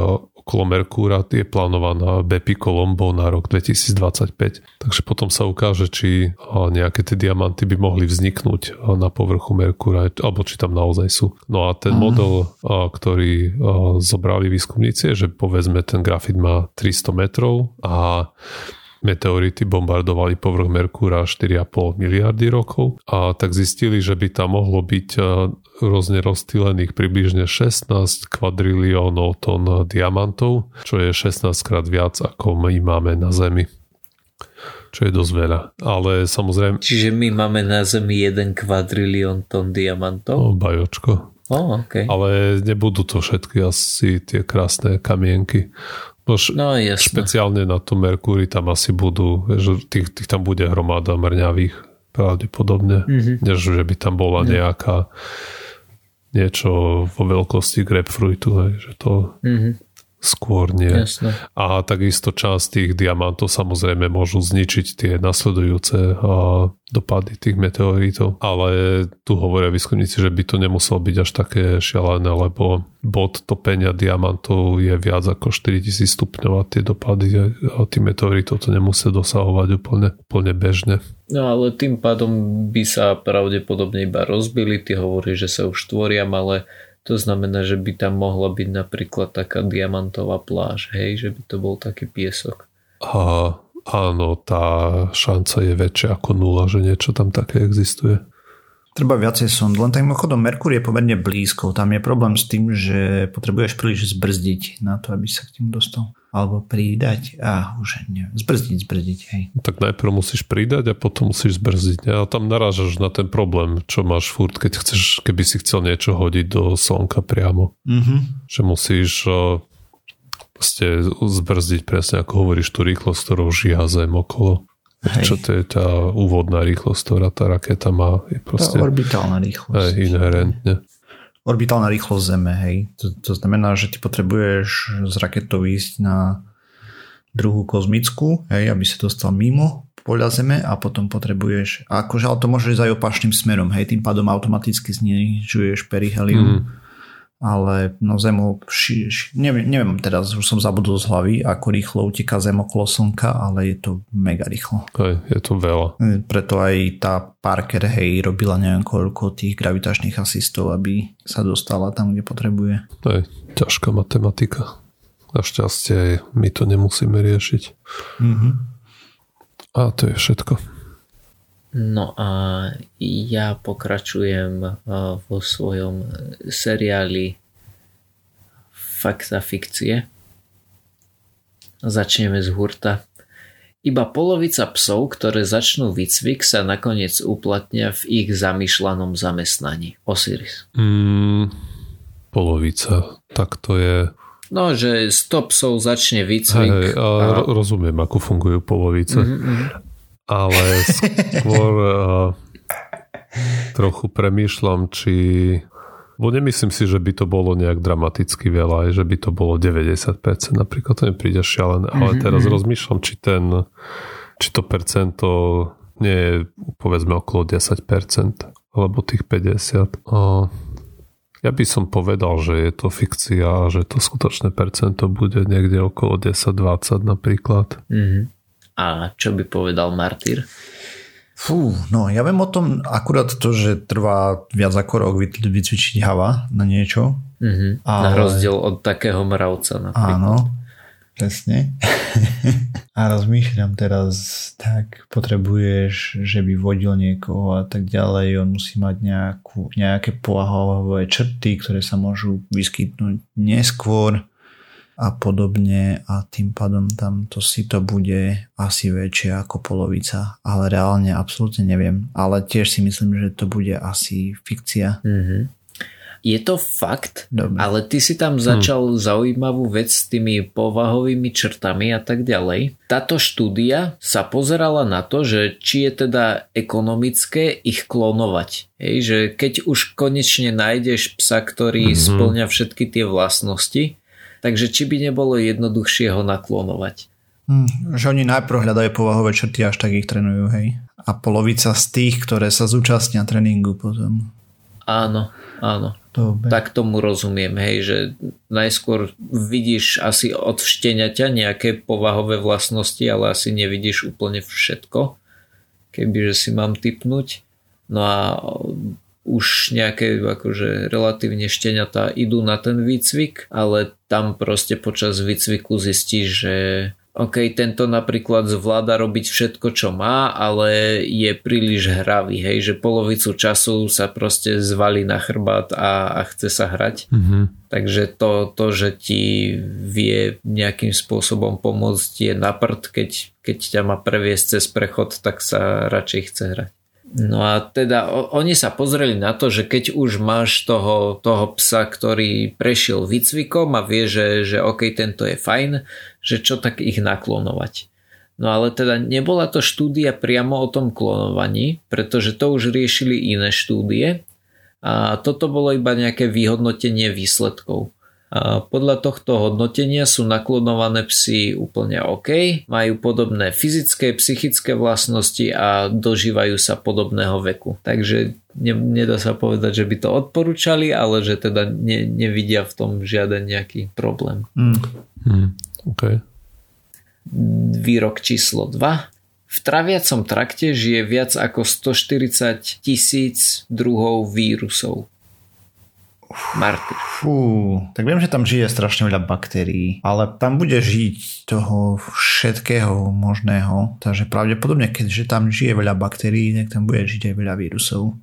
okolo Merkúra je plánovaná Bepi Colombo na rok 2025. Takže potom sa ukáže, či nejaké tie diamanty by mohli vzniknúť na povrchu Merkúra, alebo či tam naozaj sú. No a ten model, ktorý zobrali výskumníci, je, že povedzme ten grafit má 300 metrov a meteority bombardovali povrch Merkúra 4,5 miliardy rokov a tak zistili, že by tam mohlo byť rôzne rozstýlených približne 16 kvadriliónov tón diamantov, čo je 16 krát viac ako my máme na Zemi čo je dosť veľa. Ale samozrejme... Čiže my máme na Zemi 1 kvadrilión tón diamantov? No, bajočko. Oh, okay. Ale nebudú to všetky asi tie krásne kamienky. No, no špeciálne na tom Merkúri tam asi budú, že tých, tých tam bude hromada mrňavých pravdepodobne, mm-hmm. než že by tam bola mm. nejaká niečo vo veľkosti grapefruitu, hej, že to mm-hmm. Skôr nie. Jasne. A takisto časť tých diamantov samozrejme môžu zničiť tie nasledujúce a dopady tých meteorítov, ale tu hovoria výskumníci, že by to nemuselo byť až také šialené, lebo bod topenia diamantov je viac ako 4000 stupňov a tie dopady a tých meteorítov to nemusia dosahovať úplne, úplne bežne. No ale tým pádom by sa pravdepodobne iba rozbili, ty hovorí, že sa už tvoria, ale to znamená, že by tam mohla byť napríklad taká diamantová pláž, hej, že by to bol taký piesok. A áno, tá šanca je väčšia ako nula, že niečo tam také existuje. Treba viacej sond, len tak mimochodom Merkur je pomerne blízko. Tam je problém s tým, že potrebuješ príliš zbrzdiť na to, aby sa k tým dostal. Alebo pridať a už neviem, zbrzdiť, zbrzdiť, hej. Tak najprv musíš pridať a potom musíš zbrzdiť. A tam narážaš na ten problém, čo máš furt, keď chceš, keby si chcel niečo hodiť do slnka priamo. Mhm. Že musíš uh, proste zbrzdiť presne, ako hovoríš, tú rýchlosť, ktorou žíha Zem okolo. Hej. Čo to je tá úvodná rýchlosť, ktorá tá raketa má. Je proste Tá orbitálna rýchlosť. aj inherentne. Orbitálna rýchlosť Zeme, hej. To, to znamená, že ty potrebuješ z raketou ísť na druhú kozmickú, hej, aby sa dostal mimo poľa Zeme a potom potrebuješ, akože ale to môže ísť aj opačným smerom, hej, tým pádom automaticky znižuješ perihelium. Mm. Ale no Zemu, ši, ši, neviem, neviem teraz, už som zabudol z hlavy, ako rýchlo uteká Zem okolo Slnka, ale je to mega rýchlo. Aj, je to veľa. E, Preto aj tá Parker, hej, robila neviem koľko tých gravitačných asistov, aby sa dostala tam, kde potrebuje. Aj, ťažká matematika. Našťastie my to nemusíme riešiť. Mhm. A to je všetko. No a ja pokračujem a, vo svojom seriáli Fakta fikcie. Začneme z hurta. Iba polovica psov, ktoré začnú výcvik, sa nakoniec uplatnia v ich zamýšľanom zamestnaní. Osiris. Mm, polovica. Tak to je... No, že 100 psov začne výcvik. hej, a ro- rozumiem, ako fungujú polovice. Mhm, Ale skôr uh, trochu premýšľam, či... Bo nemyslím si, že by to bolo nejak dramaticky veľa, aj že by to bolo 90%, napríklad to mi príde šialené, ale teraz rozmýšľam, či ten, či to percento nie je povedzme okolo 10%, alebo tých 50%. A ja by som povedal, že je to fikcia a že to skutočné percento bude niekde okolo 10-20 napríklad. Mhm. A čo by povedal Martyr? Fú, no ja viem o tom akurát to, že trvá viac ako rok vy- vycvičiť hava na niečo. Mhm. Na Ale- rozdiel od takého mravca napríklad. Áno, presne. a rozmýšľam teraz, tak potrebuješ, že by vodil niekoho a tak ďalej, on musí mať nejakú, nejaké povahové črty, ktoré sa môžu vyskytnúť neskôr a podobne a tým pádom tam to si to bude asi väčšie ako polovica, ale reálne absolútne neviem, ale tiež si myslím, že to bude asi fikcia. Mhm. Je to fakt, Dobre. ale ty si tam začal zaujímavú vec s tými povahovými črtami a tak ďalej. Táto štúdia sa pozerala na to, že či je teda ekonomické ich klonovať. Hej, že keď už konečne nájdeš psa, ktorý Mhm. splňa všetky tie vlastnosti, takže či by nebolo jednoduchšie ho naklonovať. Hm, že oni najprv hľadajú povahové črty, až tak ich trénujú, hej. A polovica z tých, ktoré sa zúčastnia tréningu potom. Áno, áno. Dobre. Tak tomu rozumiem, hej, že najskôr vidíš asi od všteniaťa nejaké povahové vlastnosti, ale asi nevidíš úplne všetko, kebyže si mám typnúť. No a už nejaké akože relatívne šteniatá idú na ten výcvik, ale tam proste počas výcviku zistíš, že OK, tento napríklad zvláda robiť všetko, čo má, ale je príliš hravý, hej, že polovicu času sa proste zvalí na chrbát a, a chce sa hrať. Mhm. Takže to, to, že ti vie nejakým spôsobom pomôcť je na prd, keď, keď ťa má previesť cez prechod, tak sa radšej chce hrať. No a teda o, oni sa pozreli na to, že keď už máš toho, toho psa, ktorý prešiel výcvikom a vie, že, že OK, tento je fajn, že čo tak ich naklonovať. No ale teda nebola to štúdia priamo o tom klonovaní, pretože to už riešili iné štúdie a toto bolo iba nejaké vyhodnotenie výsledkov. Podľa tohto hodnotenia sú naklonované psy úplne OK, majú podobné fyzické, psychické vlastnosti a dožívajú sa podobného veku. Takže ne, nedá sa povedať, že by to odporúčali, ale že teda ne, nevidia v tom žiaden nejaký problém. Hm. Hm. OK. Výrok číslo 2. V traviacom trakte žije viac ako 140 tisíc druhov vírusov. Martyr. Fú, tak viem, že tam žije strašne veľa baktérií, ale tam bude žiť toho všetkého možného, takže pravdepodobne, keďže tam žije veľa baktérií, tak tam bude žiť aj veľa vírusov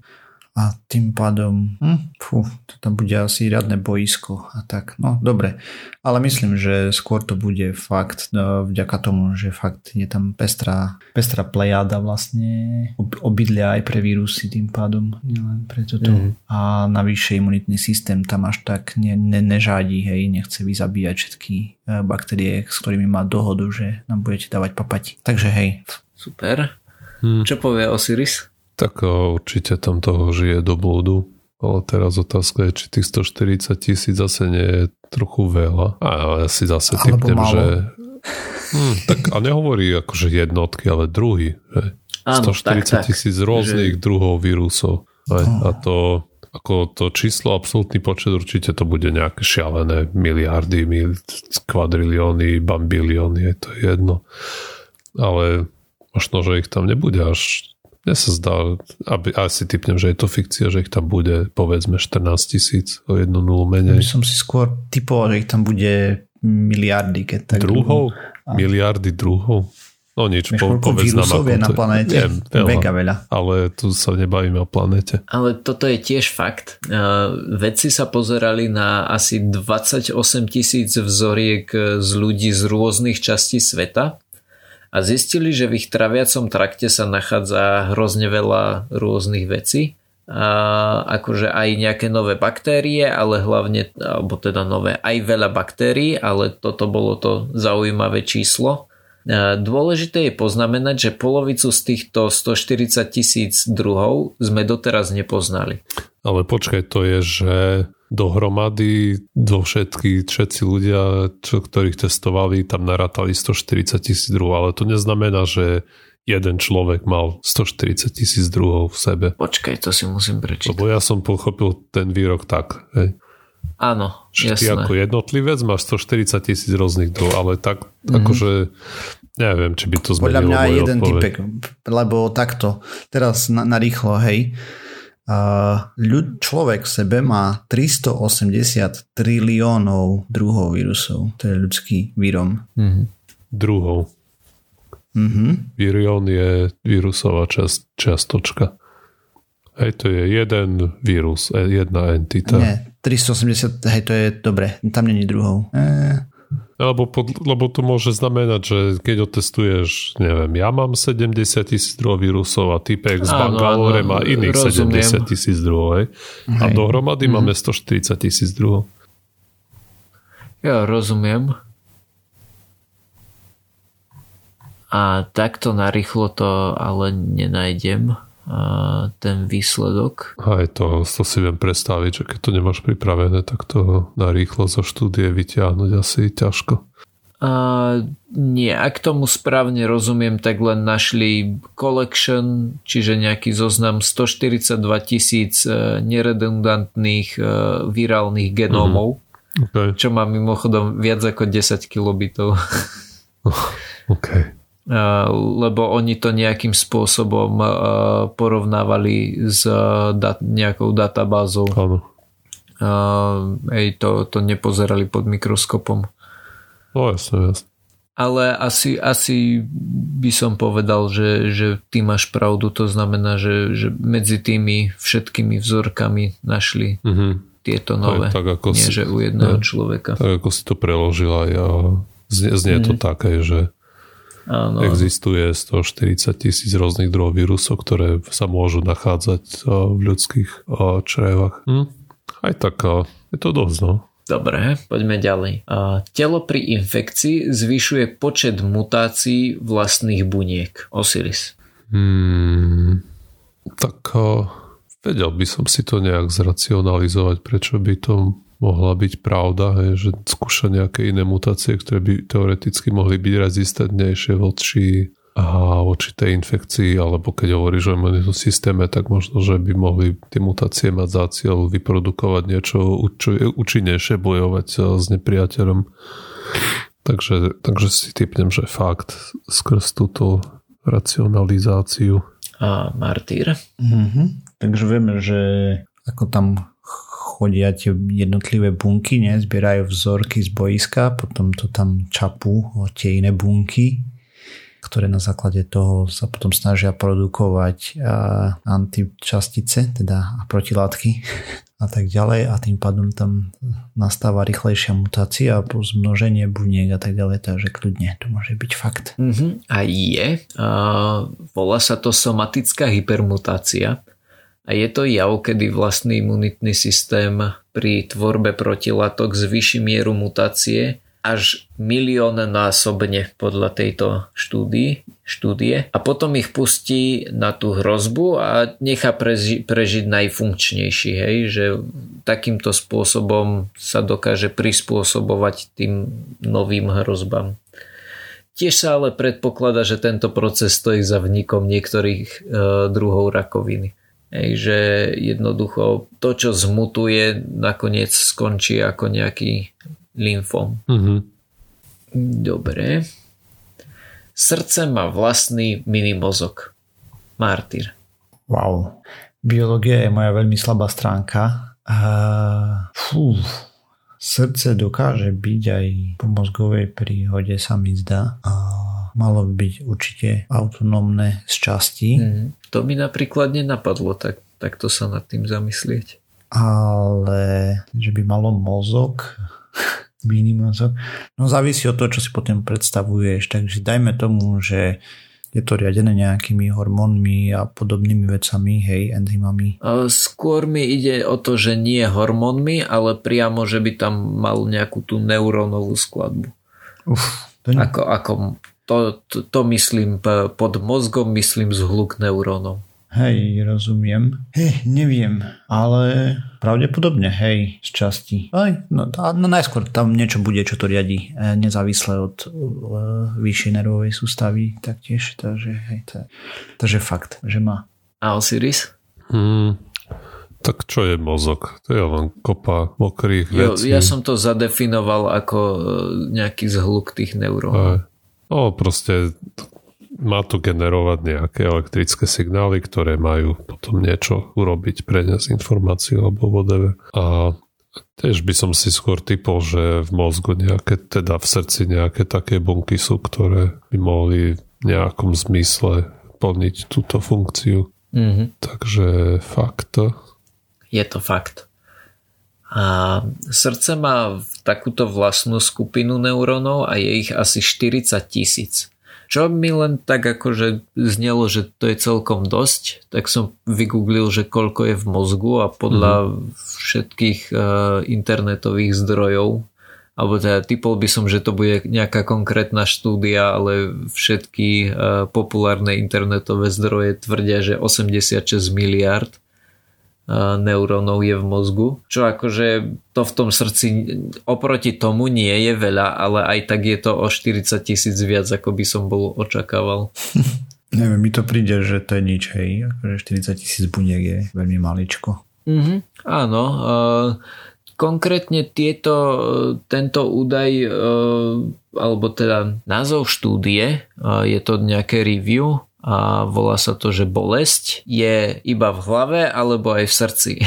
a tým pádom, hm, fú, to tam bude asi riadne boisko a tak, no dobre, ale myslím, že skôr to bude fakt no, vďaka tomu, že fakt je tam pestrá, pestrá plejada vlastne obydlia aj pre vírusy tým pádom, nielen pre toto mm. a navyše imunitný systém tam až tak ne, ne, nežádí, hej, nechce vyzabíjať všetky e, baktérie, s ktorými má dohodu, že nám budete dávať papať. Takže hej. Super. Hmm. Čo povie Osiris? Tak určite tam toho žije do blúdu. Ale teraz otázka je, či tých 140 tisíc zase nie je trochu veľa. A ja si zase typnem, že... Hm, tak a nehovorí akože jednotky, ale druhy. Že? Áno, 140 tisíc rôznych že... druhov vírusov. A, a to ako to číslo, absolútny počet určite to bude nejaké šialené miliardy, mil, kvadrilióny, bambilióny, je to jedno. Ale možno, že ich tam nebude až mne sa zdá, aby, asi typnem, že je to fikcia, že ich tam bude povedzme 14 tisíc o jednu nulu menej. By som si skôr typoval, že ich tam bude miliardy. Keď tak druhov? A... Miliardy druhov? No nič, po, povedz nám ako na planéte. Viem, veľa, Mega veľa. Ale tu sa nebavíme o planéte. Ale toto je tiež fakt. Uh, vedci sa pozerali na asi 28 tisíc vzoriek z ľudí z rôznych častí sveta a zistili, že v ich traviacom trakte sa nachádza hrozne veľa rôznych vecí. A akože aj nejaké nové baktérie, ale hlavne, alebo teda nové, aj veľa baktérií, ale toto bolo to zaujímavé číslo. Dôležité je poznamenať, že polovicu z týchto 140 tisíc druhov sme doteraz nepoznali. Ale počkaj, to je, že dohromady do všetky, všetci ľudia, čo, ktorých testovali, tam narátali 140 tisíc druhov, ale to neznamená, že jeden človek mal 140 tisíc druhov v sebe. Počkaj, to si musím prečítať. Lebo ja som pochopil ten výrok tak. Hej. Áno, že jasné. ty ako jednotlivec máš 140 tisíc rôznych druhov, ale tak mm-hmm. akože neviem, či by to zmenilo Podľa mňa jeden typek, lebo takto, teraz na, na rýchlo, hej, ľud, človek v sebe má 380 triliónov druhov vírusov. To je ľudský vírom. Mm-hmm. Druhov. Mm-hmm. Virión je vírusová čas, častočka. Hej, to je jeden vírus, e, jedna entita. Nie, 380, hej, to je dobre, tam není druhov. E, lebo, pod, lebo to môže znamenať, že keď otestuješ, neviem, ja mám 70 tisíc druhov vírusov a typek z Bangalore má iných rozumiem. 70 tisíc druhov. A dohromady mm. máme 140 tisíc druhov. Ja rozumiem. A takto narýchlo to ale nenájdem ten výsledok. Aj to, to si viem predstaviť, že keď to nemáš pripravené, tak to na rýchlo zo štúdie vyťahnuť asi ťažko. Uh, nie, ak tomu správne rozumiem, tak len našli collection, čiže nejaký zoznam 142 tisíc uh, neredundantných uh, virálnych genómov, mm-hmm. okay. čo má mimochodom viac ako 10 kilobitov. okay lebo oni to nejakým spôsobom porovnávali s dat- nejakou databázou. Áno. Ej, to, to nepozerali pod mikroskopom. No jasne, jasne. Ale asi, asi by som povedal, že, že ty máš pravdu, to znamená, že, že medzi tými všetkými vzorkami našli mm-hmm. tieto nové, Aj, tak ako nie si, že u jedného ne, človeka. Tak ako si to preložila, ja, znie, znie mm-hmm. to mhm. také, že Áno. Existuje 140 tisíc rôznych druhov vírusov, ktoré sa môžu nachádzať v ľudských črevách. Hm? Aj tak je to dosť, no. Dobre, poďme ďalej. Telo pri infekcii zvyšuje počet mutácií vlastných buniek. Osiris. Hmm, tak vedel by som si to nejak zracionalizovať, prečo by to mohla byť pravda, hej, že skúša nejaké iné mutácie, ktoré by teoreticky mohli byť rezistentnejšie voči a voči tej infekcii, alebo keď hovoríš o imunitnom systéme, tak možno, že by mohli tie mutácie mať za cieľ vyprodukovať niečo účinnejšie, bojovať s nepriateľom. Takže, takže si typnem, že fakt skrz túto racionalizáciu. A martýr. Mm-hmm. Takže vieme, že ako tam chodia tie jednotlivé bunky, ne, zbierajú vzorky z boiska, potom to tam čapú tie iné bunky, ktoré na základe toho sa potom snažia produkovať antičastice, teda protilátky a tak ďalej a tým pádom tam nastáva rýchlejšia mutácia a plus množenie buniek a tak ďalej, takže kľudne to môže byť fakt. Uh-huh. A je. Uh, volá sa to somatická hypermutácia a je to jav, kedy vlastný imunitný systém pri tvorbe protilátok zvýši mieru mutácie až milión násobne podľa tejto štúdie, štúdie a potom ich pustí na tú hrozbu a nechá preži, prežiť najfunkčnejší, hej, že takýmto spôsobom sa dokáže prispôsobovať tým novým hrozbám. Tiež sa ale predpokladá, že tento proces stojí za vnikom niektorých e, druhov rakoviny. Hej, že jednoducho to, čo zmutuje, nakoniec skončí ako nejaký lymfom. Mm-hmm. Dobre. Srdce má vlastný minimozog. Martyr. Wow. Biológia je moja veľmi slabá stránka. Uh, fú, srdce dokáže byť aj po mozgovej príhode sa mi zdá. Uh, malo by byť určite autonómne z časti. Mm, to mi napríklad nenapadlo, tak, tak to sa nad tým zamyslieť. Ale že by malo mozog, mozog. No závisí od toho, čo si potom predstavuješ. Takže dajme tomu, že je to riadené nejakými hormónmi a podobnými vecami, hej, enzymami? Skôr mi ide o to, že nie hormónmi, ale priamo, že by tam mal nejakú tú neurónovú skladbu. Uf, to nie... Ako, ako to, to, to myslím pod mozgom, myslím zhluk neurónov. Hej, rozumiem. Hej, neviem, ale pravdepodobne, hej, z časti. Aj, no, no najskôr tam niečo bude, čo to riadi, e, nezávisle od uh, vyššej nervovej sústavy taktiež, takže hej, to je, takže fakt, že má. A Osiris? Hmm, tak čo je mozog? To je len kopa mokrých vecí. Jo, ja som to zadefinoval ako e, nejaký zhluk tých neurónov. No proste má to generovať nejaké elektrické signály, ktoré majú potom niečo urobiť, preniesť informáciu alebo whatever. A tiež by som si skôr typol, že v mozgu nejaké, teda v srdci nejaké také bunky sú, ktoré by mohli v nejakom zmysle plniť túto funkciu. Mm-hmm. Takže fakt. Je to fakt. A srdce má takúto vlastnú skupinu neurónov a je ich asi 40 tisíc. Čo mi len tak akože znelo, že to je celkom dosť, tak som vygooglil, že koľko je v mozgu a podľa mm-hmm. všetkých uh, internetových zdrojov alebo teda typol by som, že to bude nejaká konkrétna štúdia, ale všetky uh, populárne internetové zdroje tvrdia, že 86 miliard neurónov je v mozgu, čo akože to v tom srdci oproti tomu nie je veľa, ale aj tak je to o 40 tisíc viac, ako by som bol očakával. Neviem, mi to príde, že to je nič, hej, akože 40 tisíc buniek je veľmi maličko. Mm-hmm, áno, uh, konkrétne tieto, tento údaj, uh, alebo teda názov štúdie, uh, je to nejaké review, a volá sa to, že bolesť je iba v hlave alebo aj v srdci.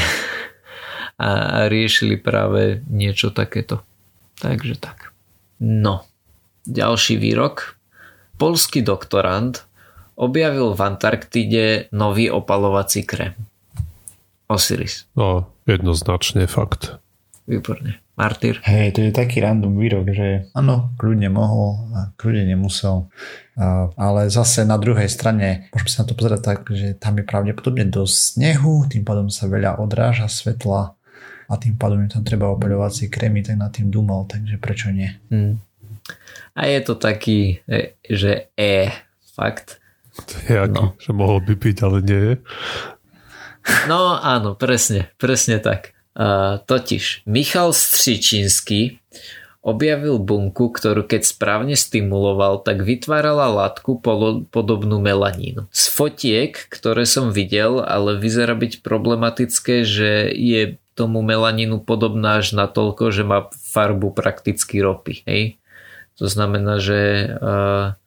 a riešili práve niečo takéto. Takže tak. No, ďalší výrok. Polský doktorant objavil v Antarktide nový opalovací krém. Osiris. No, jednoznačne fakt. Výborne. Martyr. Hej, to je taký random výrok, že áno, kľudne mohol a kľudne nemusel. Ale zase na druhej strane, môžeme sa na to pozerať tak, že tam je pravdepodobne dosť snehu, tým pádom sa veľa odráža svetla a tým pádom je tam treba opeľovacie krémy, tak nad tým dúmal, takže prečo nie? Hmm. A je to taký, e, že e, fakt. To je aký, no. že mohol by byť, ale nie je. No áno, presne, presne tak. Uh, totiž Michal Střičínsky objavil bunku, ktorú keď správne stimuloval, tak vytvárala látku podobnú melanínu. Z fotiek, ktoré som videl, ale vyzerá byť problematické, že je tomu melanínu podobná až natoľko, že má farbu prakticky ropy. Hej? To znamená, že uh,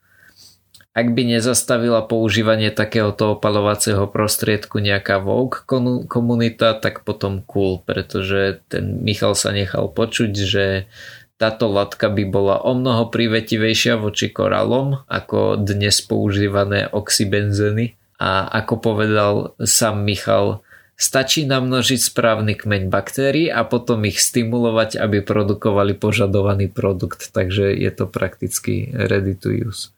ak by nezastavila používanie takéhoto opalovacieho prostriedku nejaká Vogue komunita, tak potom cool, pretože ten Michal sa nechal počuť, že táto latka by bola o mnoho privetivejšia voči koralom ako dnes používané oxybenzeny a ako povedal sám Michal, stačí namnožiť správny kmeň baktérií a potom ich stimulovať, aby produkovali požadovaný produkt, takže je to prakticky ready to use.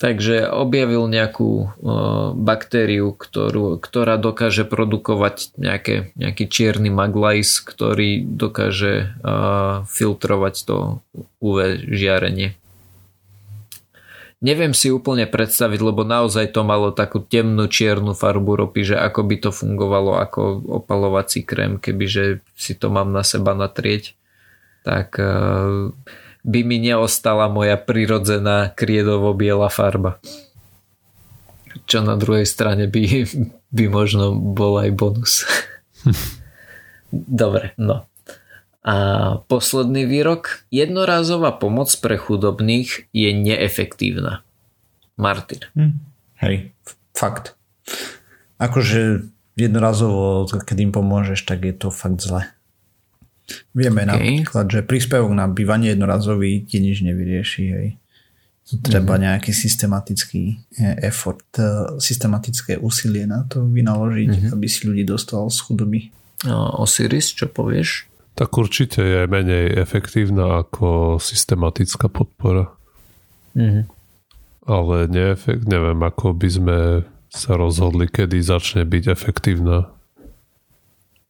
Takže objavil nejakú uh, baktériu, ktorú, ktorá dokáže produkovať nejaké, nejaký čierny maglajs, ktorý dokáže uh, filtrovať to UV žiarenie. Neviem si úplne predstaviť, lebo naozaj to malo takú temnú čiernu farbu ropy, že ako by to fungovalo ako opalovací krém, kebyže si to mám na seba natrieť, tak uh, by mi neostala moja prirodzená kriedovo-biela farba. Čo na druhej strane by, by možno bol aj bonus. Dobre, no. A posledný výrok. Jednorázová pomoc pre chudobných je neefektívna. Martin. Hm. Hej, fakt. Akože jednorazovo, keď im pomôžeš, tak je to fakt zle. Vieme okay. napríklad, že príspevok na bývanie jednorazový ti nič nevyrieši. Hej. Treba mm-hmm. nejaký systematický eh, effort, eh, systematické úsilie na to vynaložiť, mm-hmm. aby si ľudí dostal z chudoby. Osiris, čo povieš? Tak určite je menej efektívna ako systematická podpora. Mm-hmm. Ale neefekt, neviem, ako by sme sa rozhodli, kedy začne byť efektívna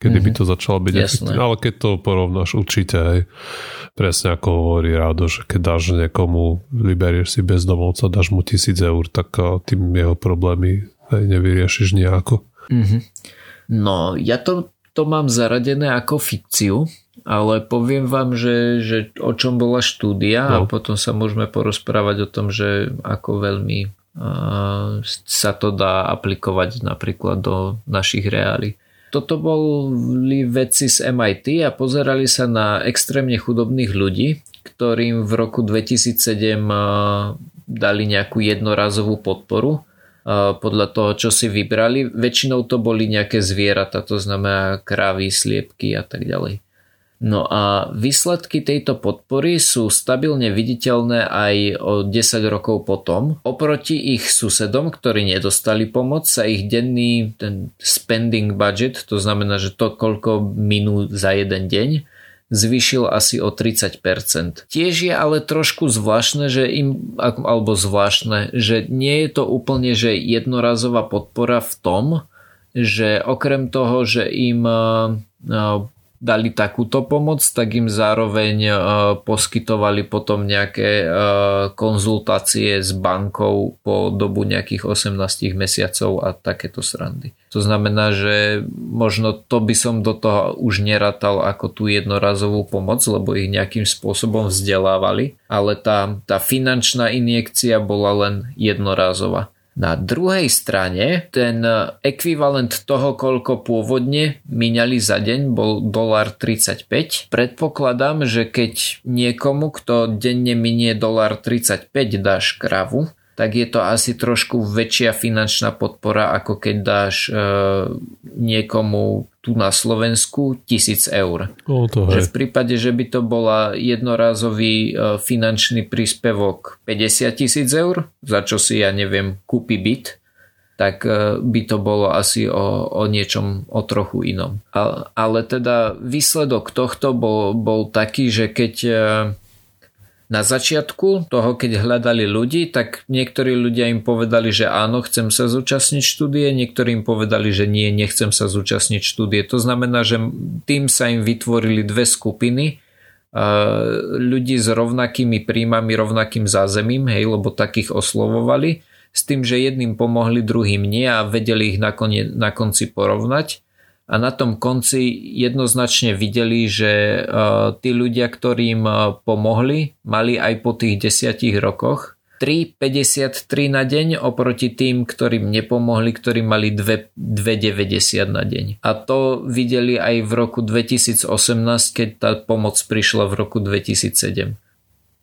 kedy mm-hmm. by to začalo byť efektívne. Ale keď to porovnáš určite aj presne ako hovorí Rádo, že keď dáš niekomu, vyberieš si bezdomovca, dáš mu tisíc eur, tak tým jeho problémy aj nevyriešiš nejako. Mm-hmm. No, ja to, to mám zaradené ako fikciu, ale poviem vám, že, že o čom bola štúdia no. a potom sa môžeme porozprávať o tom, že ako veľmi uh, sa to dá aplikovať napríklad do našich reálí. Toto boli vedci z MIT a pozerali sa na extrémne chudobných ľudí, ktorým v roku 2007 dali nejakú jednorazovú podporu podľa toho, čo si vybrali. Väčšinou to boli nejaké zvieratá, to znamená krávy, sliepky a tak ďalej. No a výsledky tejto podpory sú stabilne viditeľné aj o 10 rokov potom. Oproti ich susedom, ktorí nedostali pomoc, sa ich denný ten spending budget, to znamená, že to koľko minú za jeden deň, zvýšil asi o 30%. Tiež je ale trošku zvláštne, že im, alebo zvláštne, že nie je to úplne, že jednorazová podpora v tom, že okrem toho, že im dali takúto pomoc, tak im zároveň e, poskytovali potom nejaké e, konzultácie s bankou po dobu nejakých 18 mesiacov a takéto srandy. To znamená, že možno to by som do toho už neratal ako tú jednorazovú pomoc, lebo ich nejakým spôsobom vzdelávali, ale tá, tá finančná injekcia bola len jednorazová. Na druhej strane ten ekvivalent toho, koľko pôvodne minali za deň, bol dolar 35. Predpokladám, že keď niekomu, kto denne minie dolar 35, dáš kravu, tak je to asi trošku väčšia finančná podpora, ako keď dáš e, niekomu tu na Slovensku tisíc eur. O, to že v prípade, že by to bola jednorázový e, finančný príspevok 50 tisíc eur, za čo si ja neviem kúpi byt, tak e, by to bolo asi o, o niečom o trochu inom. Ale, ale teda výsledok tohto bol, bol taký, že keď e, na začiatku toho, keď hľadali ľudí, tak niektorí ľudia im povedali, že áno, chcem sa zúčastniť štúdie, niektorí im povedali, že nie, nechcem sa zúčastniť štúdie. To znamená, že tým sa im vytvorili dve skupiny ľudí s rovnakými príjmami, rovnakým zázemím, hej, lebo takých oslovovali, s tým, že jedným pomohli, druhým nie a vedeli ich nakoniec, na konci porovnať a na tom konci jednoznačne videli, že tí ľudia, ktorým pomohli, mali aj po tých desiatich rokoch 3,53 na deň oproti tým, ktorým nepomohli, ktorí mali 2,90 na deň. A to videli aj v roku 2018, keď tá pomoc prišla v roku 2007.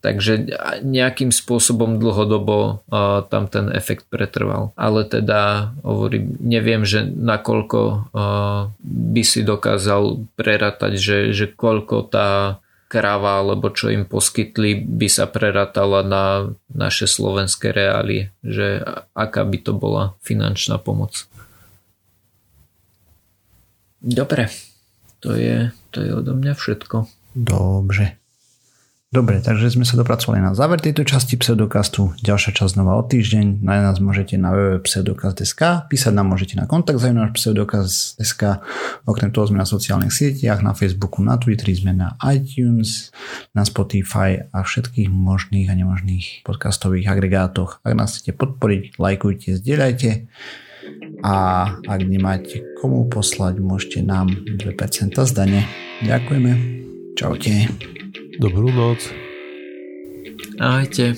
Takže nejakým spôsobom dlhodobo tam ten efekt pretrval. Ale teda hovorím, neviem, že nakoľko by si dokázal prerátať, že, že koľko tá kráva alebo čo im poskytli by sa prerátala na naše slovenské reálie, že aká by to bola finančná pomoc. Dobre, to je, to je odo mňa všetko. Dobre. Dobre, takže sme sa dopracovali na záver tejto časti pseudokastu. Ďalšia časť znova o týždeň. Na nás môžete na www.pseudokast.sk, písať nám môžete na kontakt zajímavé pseudokast.sk. Okrem toho sme na sociálnych sieťach, na Facebooku, na Twitteri, sme na iTunes, na Spotify a všetkých možných a nemožných podcastových agregátoch. Ak nás chcete podporiť, lajkujte, zdieľajte a ak nemáte komu poslať, môžete nám 2% zdane. Ďakujeme. Čaute. Dobrú noc. Ahojte.